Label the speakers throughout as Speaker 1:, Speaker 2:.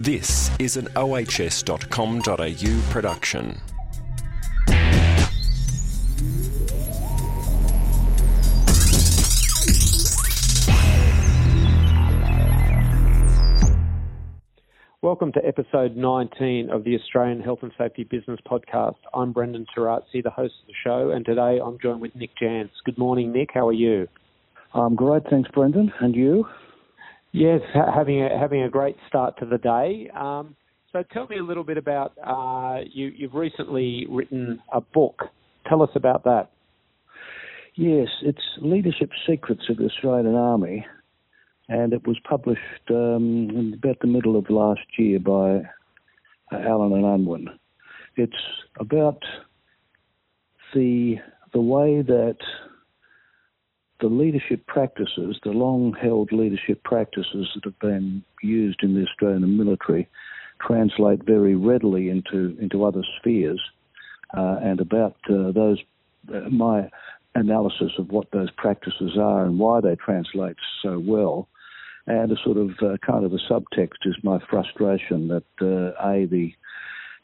Speaker 1: This is an ohs.com.au production.
Speaker 2: Welcome to episode 19 of the Australian Health and Safety Business Podcast. I'm Brendan Torazzi, the host of the show, and today I'm joined with Nick Jans. Good morning, Nick. How are you?
Speaker 3: I'm great, thanks, Brendan. And you?
Speaker 2: Yes, having a, having a great start to the day. Um, so tell me a little bit about uh, you. You've recently written a book. Tell us about that.
Speaker 3: Yes, it's Leadership Secrets of the Australian Army, and it was published um, in about the middle of last year by uh, Allen and Unwin. It's about the the way that the leadership practices, the long held leadership practices that have been used in the Australian military, translate very readily into, into other spheres, uh, and about uh, those, uh, my analysis of what those practices are and why they translate so well. And a sort of uh, kind of a subtext is my frustration that uh, a the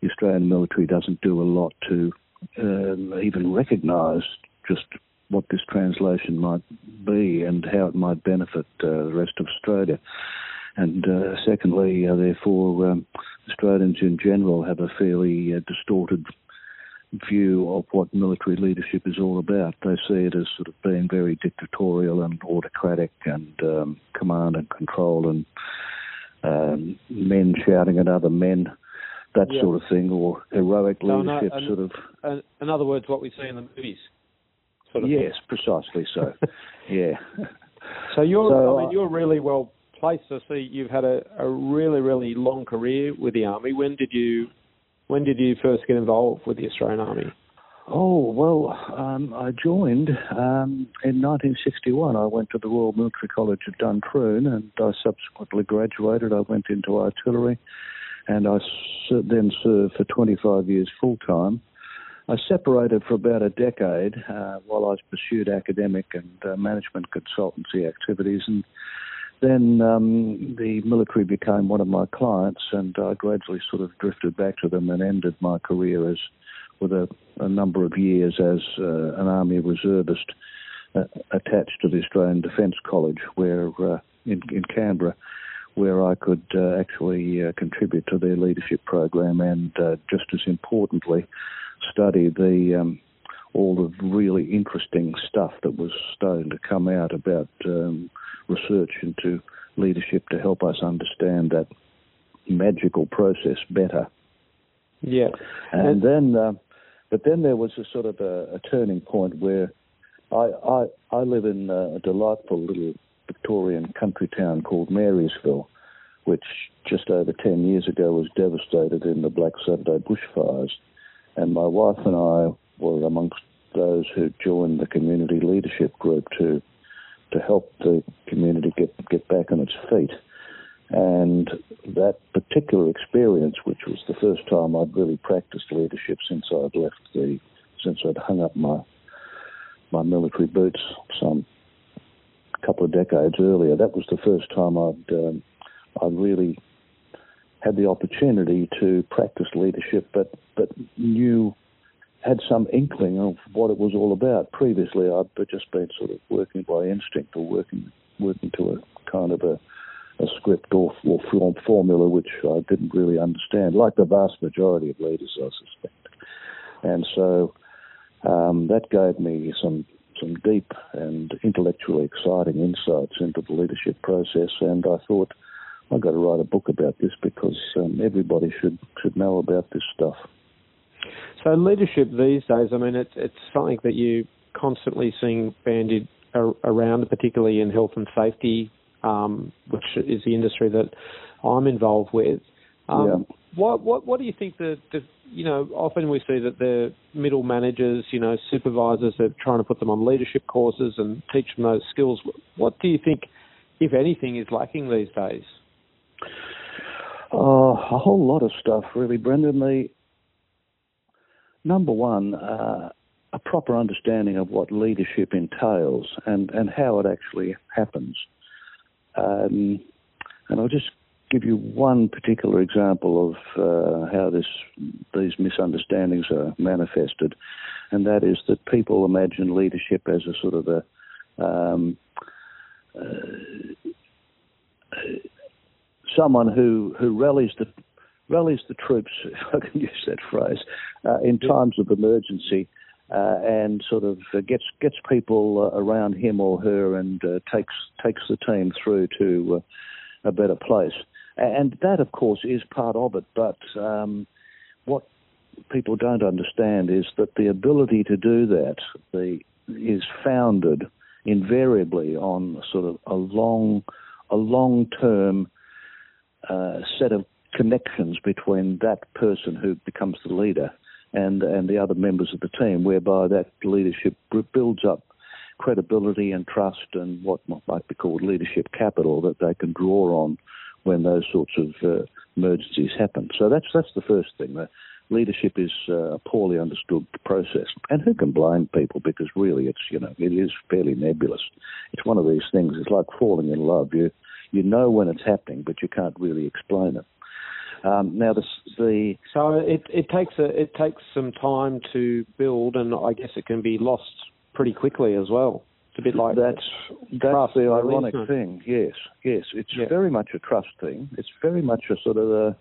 Speaker 3: Australian military doesn't do a lot to um, even recognise just what this translation might be and how it might benefit uh, the rest of Australia. And uh, secondly, uh, therefore, um, Australians in general have a fairly uh, distorted view of what military leadership is all about. They see it as sort of being very dictatorial and autocratic and um, command and control and um, men shouting at other men, that
Speaker 2: Yeah.
Speaker 3: sort of thing, or heroic
Speaker 2: So, no,
Speaker 3: leadership,
Speaker 2: and-
Speaker 3: sort of.
Speaker 2: In other words, what we see in the movies. Sort of
Speaker 3: Yes, precisely so. yeah.
Speaker 2: So you're,
Speaker 3: So,
Speaker 2: I mean, you're really well placed. I see you've had a, a really, really long career with the army. When did you, when did you first get involved with the Australian Army?
Speaker 3: Oh, well, um, I joined um, in 1961. I went to the Royal Military College at Duntroon and I subsequently graduated. I went into artillery and I then served for 25 years full time. I separated for about a decade uh, while I pursued academic and uh, management consultancy activities, and then um, the military became one of my clients, and I gradually sort of drifted back to them and ended my career as with a, a number of years as uh, an army reservist uh, attached to the Australian Defence College, where uh, in, in Canberra, where I could uh, actually uh, contribute to their leadership program and, uh, just as importantly, study the um, all the really interesting stuff that was starting to come out about um, research into leadership to help us understand that magical process better.
Speaker 2: Yeah.
Speaker 3: And then, uh, but then there was a sort of a, a turning point where I I, I live in a delightful little Victorian country town called Marysville, which just over ten years ago was devastated in the Black Saturday bushfires, and my wife and I were amongst those who joined the community leadership group to to help the community get get back on its feet. And that particular experience, which was the first time I'd really practiced leadership since I'd left the, since I'd hung up my my military boots some couple of decades earlier, that was the first time I'd um, I really had the opportunity to practice leadership, but but knew had some inkling of what it was all about. Previously, I'd just been sort of working by instinct or working working to a kind of a a script or, or form, formula which I didn't really understand, like the vast majority of leaders, I suspect. And so um, that gave me some some deep and intellectually exciting insights into the leadership process. And I thought I've got to write a book about this because um, everybody should should know about this stuff.
Speaker 2: So leadership these days, I mean, it's it's something that you constantly seeing bandied around, particularly in health and safety, um, which is the industry that I'm involved with. Um,
Speaker 3: Yeah.
Speaker 2: What what what do you think that the you know often we see that the middle managers, you know, supervisors are trying to put them on leadership courses and teach them those skills. What do you think, if anything, is lacking these days?
Speaker 3: Oh, a whole lot of stuff, really, Brendan. The number one, uh, a proper understanding of what leadership entails and, and how it actually happens. Um, and I'll just give you one particular example of uh, how this these misunderstandings are manifested, and that is that people imagine leadership as a sort of a um, uh, someone who, who rallies the rallies the troops, if I can use that phrase, uh, in times of emergency, uh, and sort of uh, gets gets people uh, around him or her, and uh, takes takes the team through to uh, a better place. And that, of course, is part of it. But um, what people don't understand is that the ability to do that the, is founded invariably on sort of a long, a long-term uh, set of connections between that person who becomes the leader and and the other members of the team, whereby that leadership builds up credibility and trust and what might be called leadership capital that they can draw on when those sorts of uh, emergencies happen. So that's that's the first thing. The leadership is uh, a poorly understood process, and who can blame people? Because really, it's you know it is fairly nebulous. It's one of these things. It's like falling in love. You you know when it's happening, but you can't really explain it. Um, now the, the
Speaker 2: so it it takes a it takes some time to build, and I guess it can be lost pretty quickly as well. It's a bit like
Speaker 3: that's that's the ironic
Speaker 2: isn't
Speaker 3: thing. Yes, yes, it's
Speaker 2: Yeah.
Speaker 3: very much a trust thing. It's very much a sort of a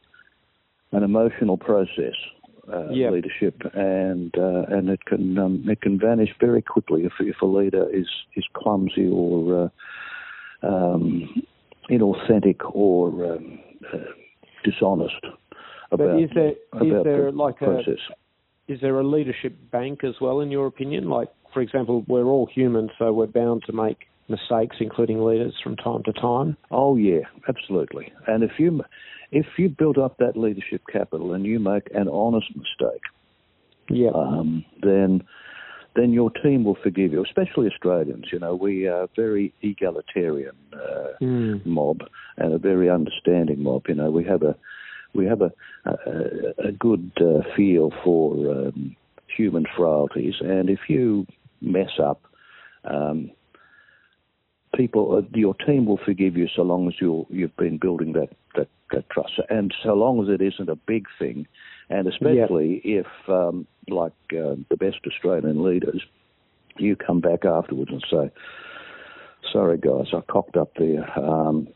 Speaker 3: an emotional process. Uh,
Speaker 2: Yeah.
Speaker 3: leadership and uh, and it can um, it can vanish very quickly if if a leader is is clumsy or uh, um, inauthentic or um, uh, dishonest
Speaker 2: But
Speaker 3: about
Speaker 2: is there is there
Speaker 3: the
Speaker 2: like a
Speaker 3: process.
Speaker 2: is there a leadership bank as well, in your opinion? Like, for example, we're all human, so we're bound to make mistakes, including leaders, from time to time.
Speaker 3: Oh yeah, absolutely. And if you if you build up that leadership capital and you make an honest mistake,
Speaker 2: Yeah.
Speaker 3: um, then then your team will forgive you. Especially Australians, you know, we are a very egalitarian uh,
Speaker 2: Mm.
Speaker 3: mob and a very understanding mob. You know, we have a we have a a, a good uh, feel for um, human frailties, and if you mess up. Um, people, uh, your team will forgive you so long as you you've been building that, that, that trust, and so long as it isn't a big thing, and especially if, um, like uh, the best Australian leaders, you come back afterwards and say, "Sorry, guys, I cocked up there. Um,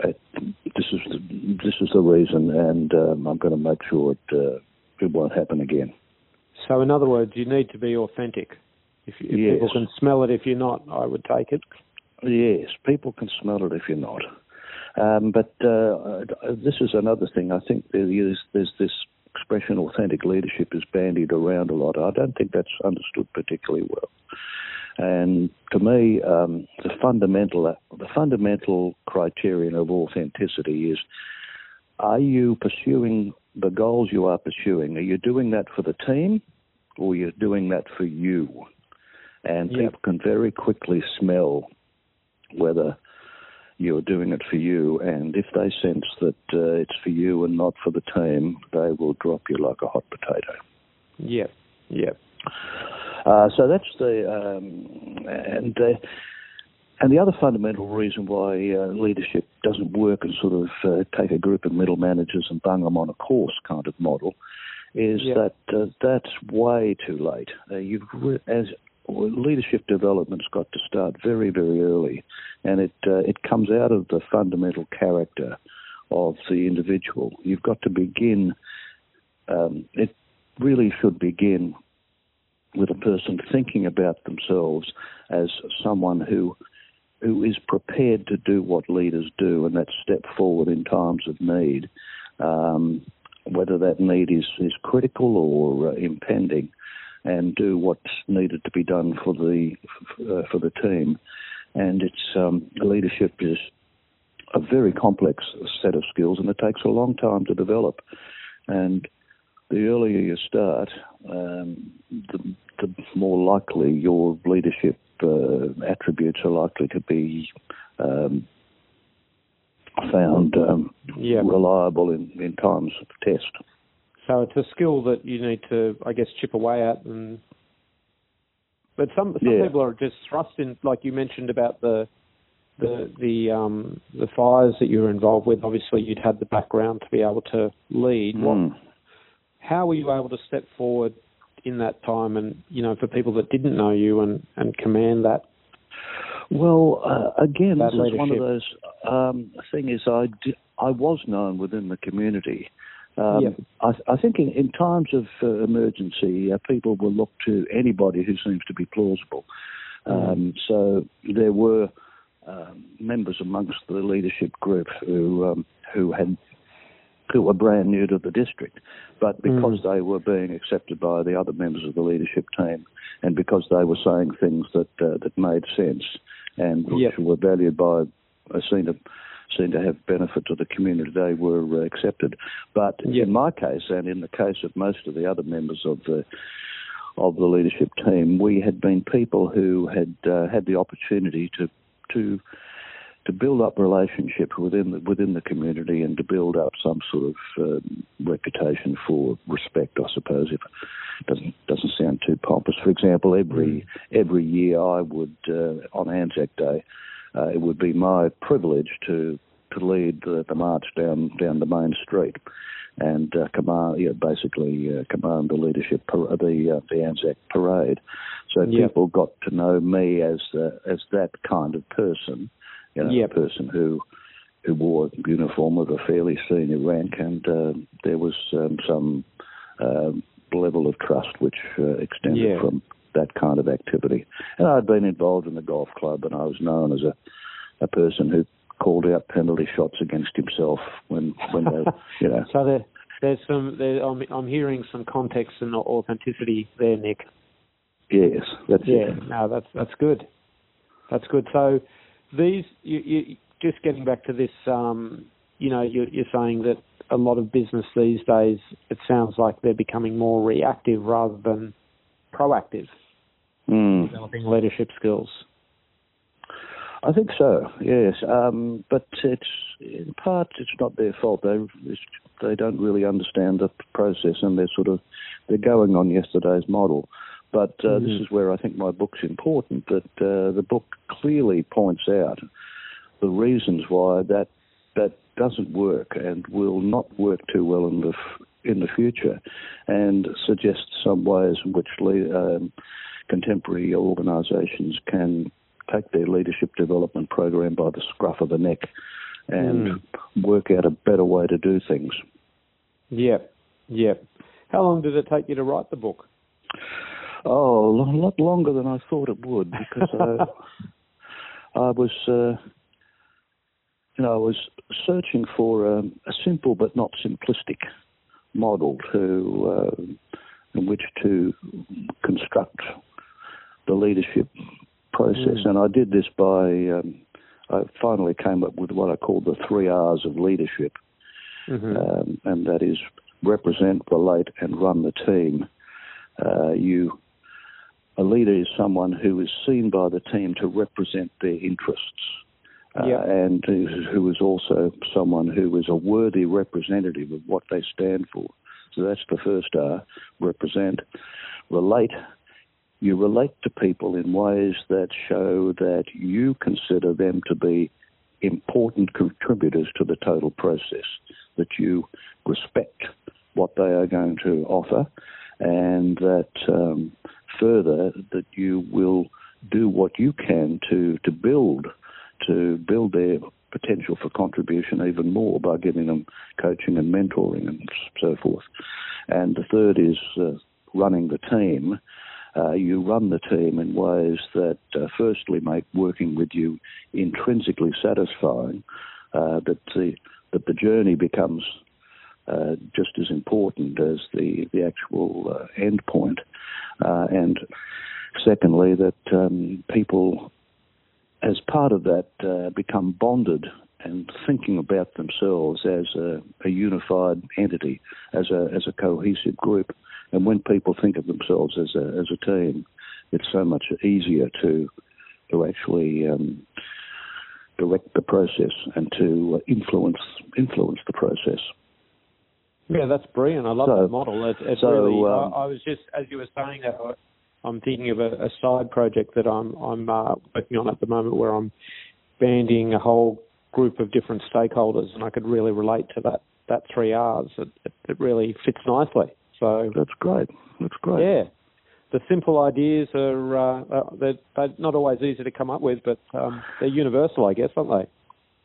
Speaker 3: it, this is the, this is the reason, and um, I'm going to make sure it uh, it won't happen again."
Speaker 2: So, in other words, you need to be authentic. If, if
Speaker 3: Yes.
Speaker 2: people can smell it, if you're not, I would take it.
Speaker 3: Yes, people can smell it if you're not. Um, but uh, this is another thing. I think there is, there's this expression authentic leadership is bandied around a lot. I don't think that's understood particularly well. And to me, um, the fundamental the fundamental criterion of authenticity is: Are you pursuing the goals you are pursuing? Are you doing that for the team, or are you're doing that for you? And
Speaker 2: Yeah.
Speaker 3: people can very quickly smell whether you're doing it for you, and if they sense that uh, it's for you and not for the team, they will drop you like a hot potato.
Speaker 2: Yeah. Yeah.
Speaker 3: Uh, so that's the um, and uh, and the other fundamental reason why uh, leadership doesn't work and sort of uh, take a group of middle managers and bung them on a course kind of model is
Speaker 2: Yeah.
Speaker 3: that uh, that's way too late. Uh, you've as leadership development's got to start very very early, and it uh, it comes out of the fundamental character of the individual. You've got to begin. Um, it really should begin with a person thinking about themselves as someone who who is prepared to do what leaders do, and that step forward in times of need, um, whether that need is, is critical or uh, impending, and do what's needed to be done for the uh, for the team. And it's um, leadership is a very complex set of skills, and it takes a long time to develop. And the earlier you start, um, the, the more likely your leadership uh, attributes are likely to be um, found um,
Speaker 2: Yeah.
Speaker 3: reliable in, in times of test.
Speaker 2: So it's a skill that you need to, I guess, chip away at. And but some some
Speaker 3: Yeah.
Speaker 2: people are just thrust in, like you mentioned about the the the um, the fires that you were involved with, obviously you'd had the background to be able to lead.
Speaker 3: Mm.
Speaker 2: What, how were you able to step forward in that time, and you know, for people that didn't know you and and command that?
Speaker 3: Well, uh, again,
Speaker 2: That
Speaker 3: this is one of those. Um, thing is, I I was known within the community. Um,
Speaker 2: Yep.
Speaker 3: I, I think in, in times of uh, emergency, uh, people will look to anybody who seems to be plausible. Um, so there were um, members amongst the leadership group who um, who had who were brand new to the district, but because they were being accepted by the other members of the leadership team, and because they were saying things that uh, that made sense and which
Speaker 2: Yep.
Speaker 3: were valued by a seen to seemed to have benefit to the community, they were uh, accepted. But
Speaker 2: Yep.
Speaker 3: in my case, and in the case of most of the other members of the of the leadership team, we had been people who had uh, had the opportunity to to to build up relationships within the, within the community and to build up some sort of um, reputation for respect, I suppose. If it doesn't doesn't sound too pompous. For example, every every year I would uh, on Anzac Day, uh, it would be my privilege to to lead the, the march down down the main street and uh, command, you know, basically uh, command the leadership, par- the uh, the Anzac parade. So
Speaker 2: Yep.
Speaker 3: people got to know me as uh, as that kind of person, you know,
Speaker 2: Yep.
Speaker 3: a person who who wore a uniform of a fairly senior rank, and uh, there was um, some um level of trust which uh, extended
Speaker 2: Yeah.
Speaker 3: from that kind of activity. And I'd been involved in the golf club, and I was known as a a person who called out penalty shots against himself when when they, you know.
Speaker 2: So there, there's some. There, I'm, I'm hearing some context and authenticity there, Nick.
Speaker 3: Yes, that's
Speaker 2: Yeah,
Speaker 3: it.
Speaker 2: no, that's that's good. That's good. So these, you, you, just getting back to this, um, you know, you're, you're saying that a lot of business these days, it sounds like they're becoming more reactive rather than proactive,
Speaker 3: Mm.
Speaker 2: developing leadership skills.
Speaker 3: I think so. Yes, um, but it's in part it's not their fault. They it's, they don't really understand the process, and they're sort of they're going on yesterday's model. But uh, this
Speaker 2: Mhm.
Speaker 3: is where I think my book's important. That uh, the book clearly points out the reasons why that that doesn't work and will not work too well in the f- in the future, and suggests some ways in which le- um, contemporary organisations can take their leadership development program by the scruff of the neck and work out a better way to do things.
Speaker 2: Yep, yep. How long did it take you to write the book?
Speaker 3: Oh, a lot longer than I thought it would because I, I was, uh, you know, I was searching for um, a simple but not simplistic model to uh, in which to construct the leadership process,
Speaker 2: Mm.
Speaker 3: and I did this by. Um, I finally came up with what I call the three R's of leadership,
Speaker 2: hmm
Speaker 3: um, and that is represent, relate, and run the team. Uh, you, a leader is someone who is seen by the team to represent their interests, uh,
Speaker 2: Yeah.
Speaker 3: and who is also someone who is a worthy representative of what they stand for. So that's the first R. Represent, relate. You relate to people in ways that show that you consider them to be important contributors to the total process, that you respect what they are going to offer, and that um, further that you will do what you can to to build to build their potential for contribution even more by giving them coaching and mentoring and so forth. And the third is uh, running the team. Uh, you run the team in ways that, uh, firstly, make working with you intrinsically satisfying. Uh, that the that the journey becomes uh, just as important as the the actual uh, end point. Uh, and secondly, that um, people, as part of that, become bonded and thinking about themselves as a, a unified entity, as a as a cohesive group. And when people think of themselves as a as a team, it's so much easier to to actually um, direct the process and to influence influence the process.
Speaker 2: Yeah, that's brilliant. I love
Speaker 3: So-
Speaker 2: that model. It, it's
Speaker 3: so,
Speaker 2: really.
Speaker 3: um,
Speaker 2: I, I was just as you were saying that, I, I'm thinking of a, a side project that I'm I'm uh, working on at the moment, where I'm banding a whole group of different stakeholders, and I could really relate to that that three R's. It, it, it really fits nicely. So
Speaker 3: that's great. That's great.
Speaker 2: Yeah, the simple ideas are uh, uh, they're, they're, not always easy to come up with, but um, they're universal, I guess, aren't they?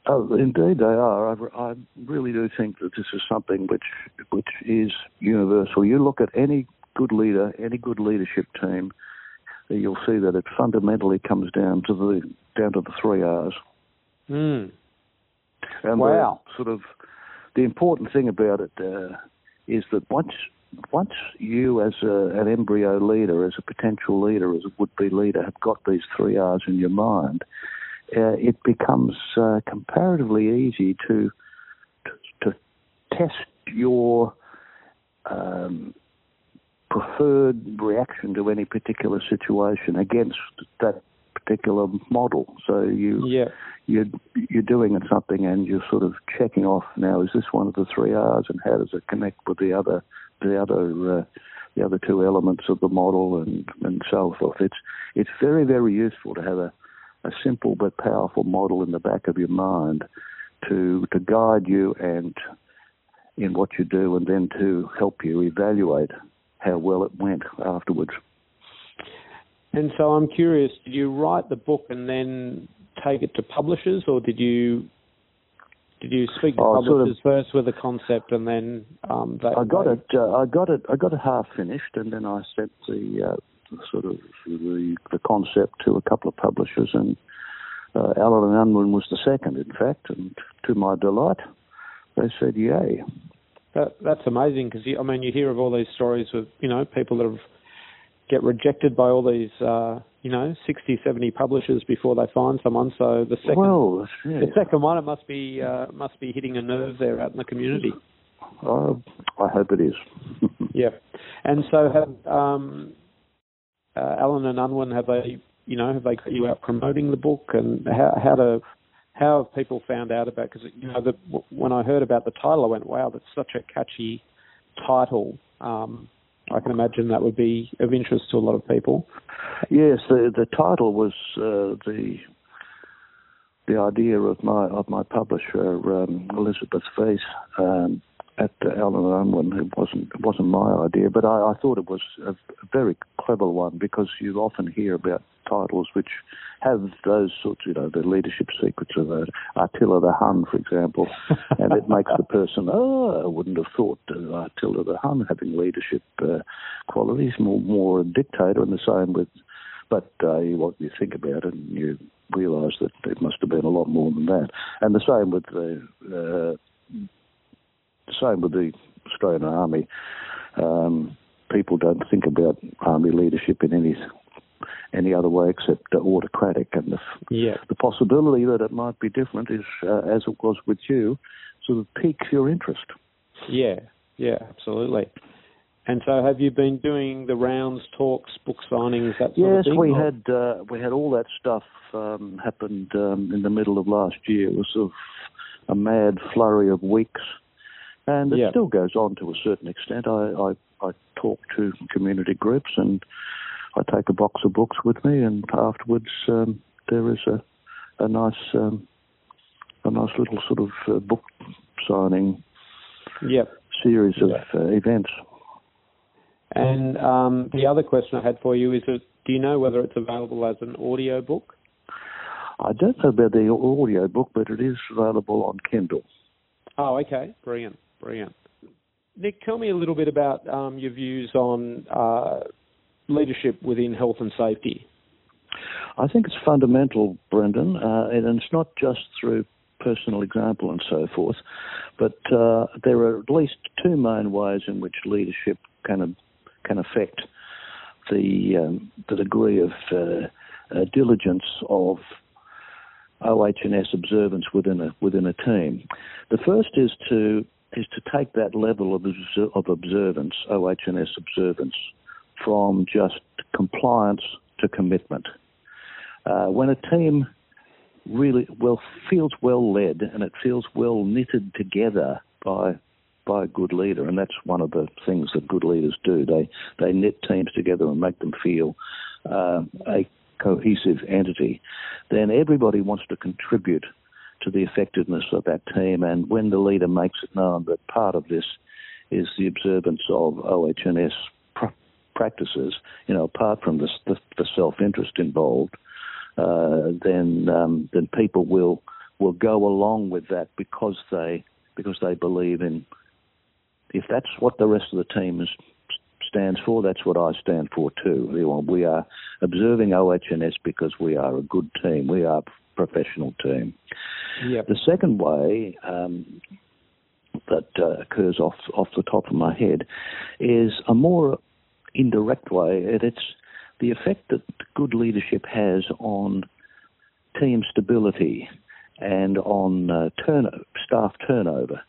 Speaker 3: Oh, indeed they are. I, I really do think that this is something which which is universal. You look at any good leader, any good leadership team, you'll see that it fundamentally comes down to the down to the three R's.
Speaker 2: Mm.
Speaker 3: And
Speaker 2: wow.
Speaker 3: sort of the important thing about it uh, is that once once you, as a, an embryo leader, as a potential leader, as a would-be leader, have got these three R's in your mind, uh, it becomes uh, comparatively easy to, to, to test your um, preferred reaction to any particular situation against that particular model. So you
Speaker 2: yeah.
Speaker 3: You're you're doing something and you're sort of checking off now is this one of the three R's and how does it connect with the other the other uh, the other two elements of the model and and so forth. It's it's very very useful to have a a simple but powerful model in the back of your mind to to guide you and in what you do and then to help you evaluate how well it went afterwards.
Speaker 2: And so I'm curious, did you write the book and then take it to publishers, or did you did you speak to oh, publishers sort of, first with a concept and then um, they,
Speaker 3: I got they... it. Uh, I got it. I got it half finished, and then I sent the uh, sort of the, the concept to a couple of publishers, and uh, Allen and Unwin was the second, in fact, and to my delight, they said yay.
Speaker 2: That, that's amazing because I mean you hear of all these stories of you know people that have get rejected by all these, uh, you know, 60, 70 publishers before they find someone. So the second,
Speaker 3: well, yeah.
Speaker 2: the second one, it must be uh, must be hitting a nerve there out in the community.
Speaker 3: Uh, I hope it is.
Speaker 2: yeah, and so have um, uh, Allen and Unwin have they, you know, have they got you out promoting the book and how how to how have people found out about? Because you know, the, when I heard about the title, I went, "Wow, that's such a catchy title." Um, I can imagine that would be of interest to a lot of people.
Speaker 3: Yes, the the title was uh, the the idea of my of my publisher um, Elizabeth Weiss um, at uh, Allen Unwin. It wasn't it wasn't my idea, but I, I thought it was a, a very clever one because you often hear about titles which have those sorts, you know, the leadership secrets of uh, Attila the Hun, for example, and it makes the person, oh, I wouldn't have thought uh, Attila the Hun having leadership uh, qualities, more more a dictator, and the same with, but uh, what you think about it, and you realise that it must have been a lot more than that, and the same with the uh, same with the Australian Army. Um, people don't think about army leadership in any any other way except uh, autocratic. And the,
Speaker 2: yeah.
Speaker 3: the possibility that it might be different is, uh, as it was with you, sort of piques your interest.
Speaker 2: Yeah, yeah, absolutely. And so, have you been doing the rounds, talks, book signings, that sort
Speaker 3: yes,
Speaker 2: of thing?
Speaker 3: we had uh, we had all that stuff um, happened um, in the middle of last year. It was sort of a mad flurry of weeks, and it
Speaker 2: yeah.
Speaker 3: still goes on to a certain extent. I, I I talk to community groups and I take a box of books with me, and afterwards um, there is a a nice um, a nice little sort of uh, book signing
Speaker 2: yep.
Speaker 3: series of uh, events.
Speaker 2: And um, the other question I had for you is: that, Do you know whether it's available as an audio book?
Speaker 3: I don't know about the audio book, but it is available on Kindle.
Speaker 2: Oh, okay, brilliant, brilliant. Nick, tell me a little bit about um, your views on uh, leadership within health and safety?
Speaker 3: I think it's fundamental, Brendan, uh, and it's not just through personal example and so forth, but uh, there are at least two main ways in which leadership can can affect the um, the degree of uh, uh diligence of OH&S observance within a within a team. The first is to is to take that level of, of observance, OH&S observance, from just compliance to commitment. Uh, when a team really well feels well led and it feels well knitted together by by a good leader, and that's one of the things that good leaders do. They they knit teams together and make them feel uh, a cohesive entity, then everybody wants to contribute to the effectiveness of that team. And when the leader makes it known that part of this is the observance of OHS pr- practices, you know, apart from the, the, the self-interest involved, uh, then um, then people will will go along with that because they because they believe in. If that's what the rest of the team is, stands for, that's what I stand for too. We are observing OHS because we are a good team. We are professional team.
Speaker 2: Yep.
Speaker 3: The second way um, that uh, occurs off off the top of my head is a more indirect way. It's the effect that good leadership has on team stability and on uh, turn- staff turnover.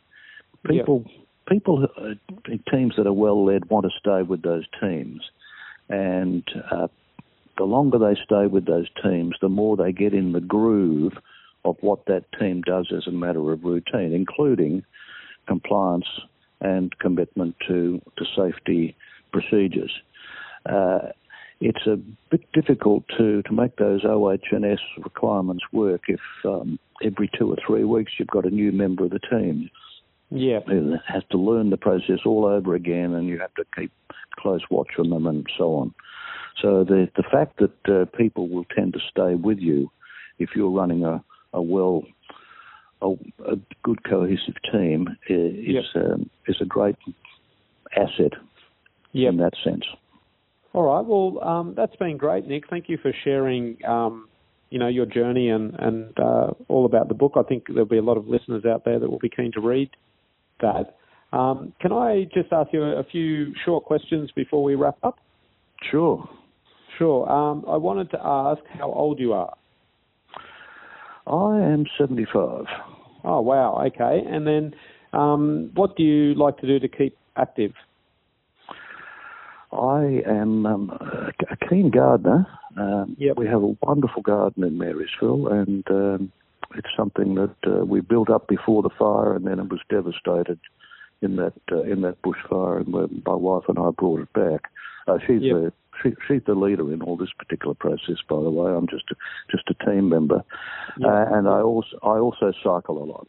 Speaker 3: People, yep. people, uh, teams that are well led want to stay with those teams, and uh, the longer they stay with those teams, the more they get in the groove of what that team does as a matter of routine, including compliance and commitment to to safety procedures. Uh, it's a bit difficult to, to make those OH&S requirements work if um, every two or three weeks you've got a new member of the team.
Speaker 2: Yeah.
Speaker 3: Who has to learn the process all over again and you have to keep close watch on them and so on. So the the fact that uh, people will tend to stay with you if you're running a, a well a, a good cohesive team is
Speaker 2: yep.
Speaker 3: um, is a great asset
Speaker 2: yep.
Speaker 3: in that sense.
Speaker 2: All right. Well, um, that's been great, Nick. Thank you for sharing, um, you know, your journey and and uh, all about the book. I think there'll be a lot of listeners out there that will be keen to read that. Um, can I just ask you a few short questions before we wrap up?
Speaker 3: Sure.
Speaker 2: Sure. Um, I wanted to ask how old you are.
Speaker 3: I am 75.
Speaker 2: Oh, wow. Okay. And then um, what do you like to do to keep active?
Speaker 3: I am um, a keen gardener. Um,
Speaker 2: yep.
Speaker 3: We have a wonderful garden in Marysville, and um, it's something that uh, we built up before the fire, and then it was devastated in that uh, in that bushfire, and my wife and I brought it back. Uh, she's
Speaker 2: yep.
Speaker 3: the she, she's the leader in all this particular process, by the way. I'm just a, just a team member,
Speaker 2: yep.
Speaker 3: uh, and I also I also cycle a lot.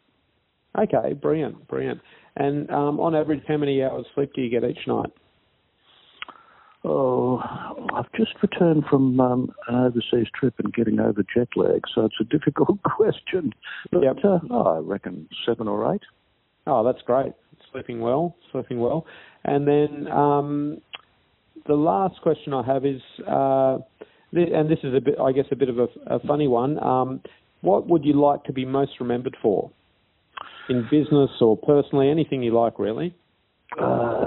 Speaker 2: Okay, brilliant, brilliant. And um, on average, how many hours sleep do you get each night?
Speaker 3: Oh, I've just returned from um, an overseas trip and getting over jet lag, so it's a difficult question. But
Speaker 2: yep.
Speaker 3: uh, oh, I reckon seven or eight.
Speaker 2: Oh, that's great. Sleeping well, sleeping well. And then um, the last question I have is, uh, and this is a bit, I guess, a bit of a, a funny one. Um, what would you like to be most remembered for, in business or personally, anything you like, really?
Speaker 3: Uh,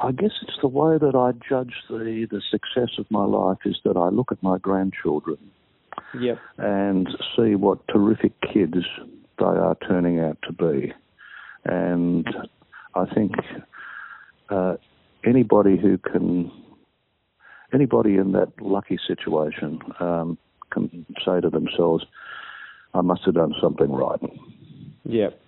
Speaker 3: I guess it's the way that I judge the, the success of my life is that I look at my grandchildren
Speaker 2: yep.
Speaker 3: and see what terrific kids they are turning out to be. And I think uh, anybody who can, anybody in that lucky situation um, can say to themselves, I must have done something right.
Speaker 2: Yep.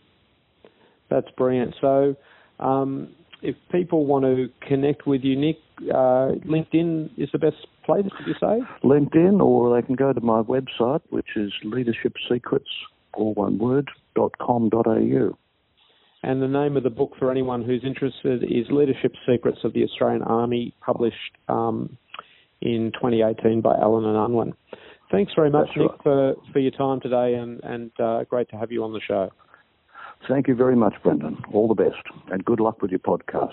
Speaker 2: That's brilliant. So, um, if people want to connect with you, Nick, uh, LinkedIn is the best place, did you say?
Speaker 3: LinkedIn, or they can go to my website, which is Leadership Secrets, all one word, dot com dot au.
Speaker 2: And the name of the book for anyone who's interested is Leadership Secrets of the Australian Army, published um, in 2018 by Allen and Unwin. Thanks very much,
Speaker 3: That's
Speaker 2: Nick,
Speaker 3: right.
Speaker 2: for, for your time today, and, and uh, great to have you on the show.
Speaker 3: Thank you very much, Brendan. All the best, and good luck with your podcast.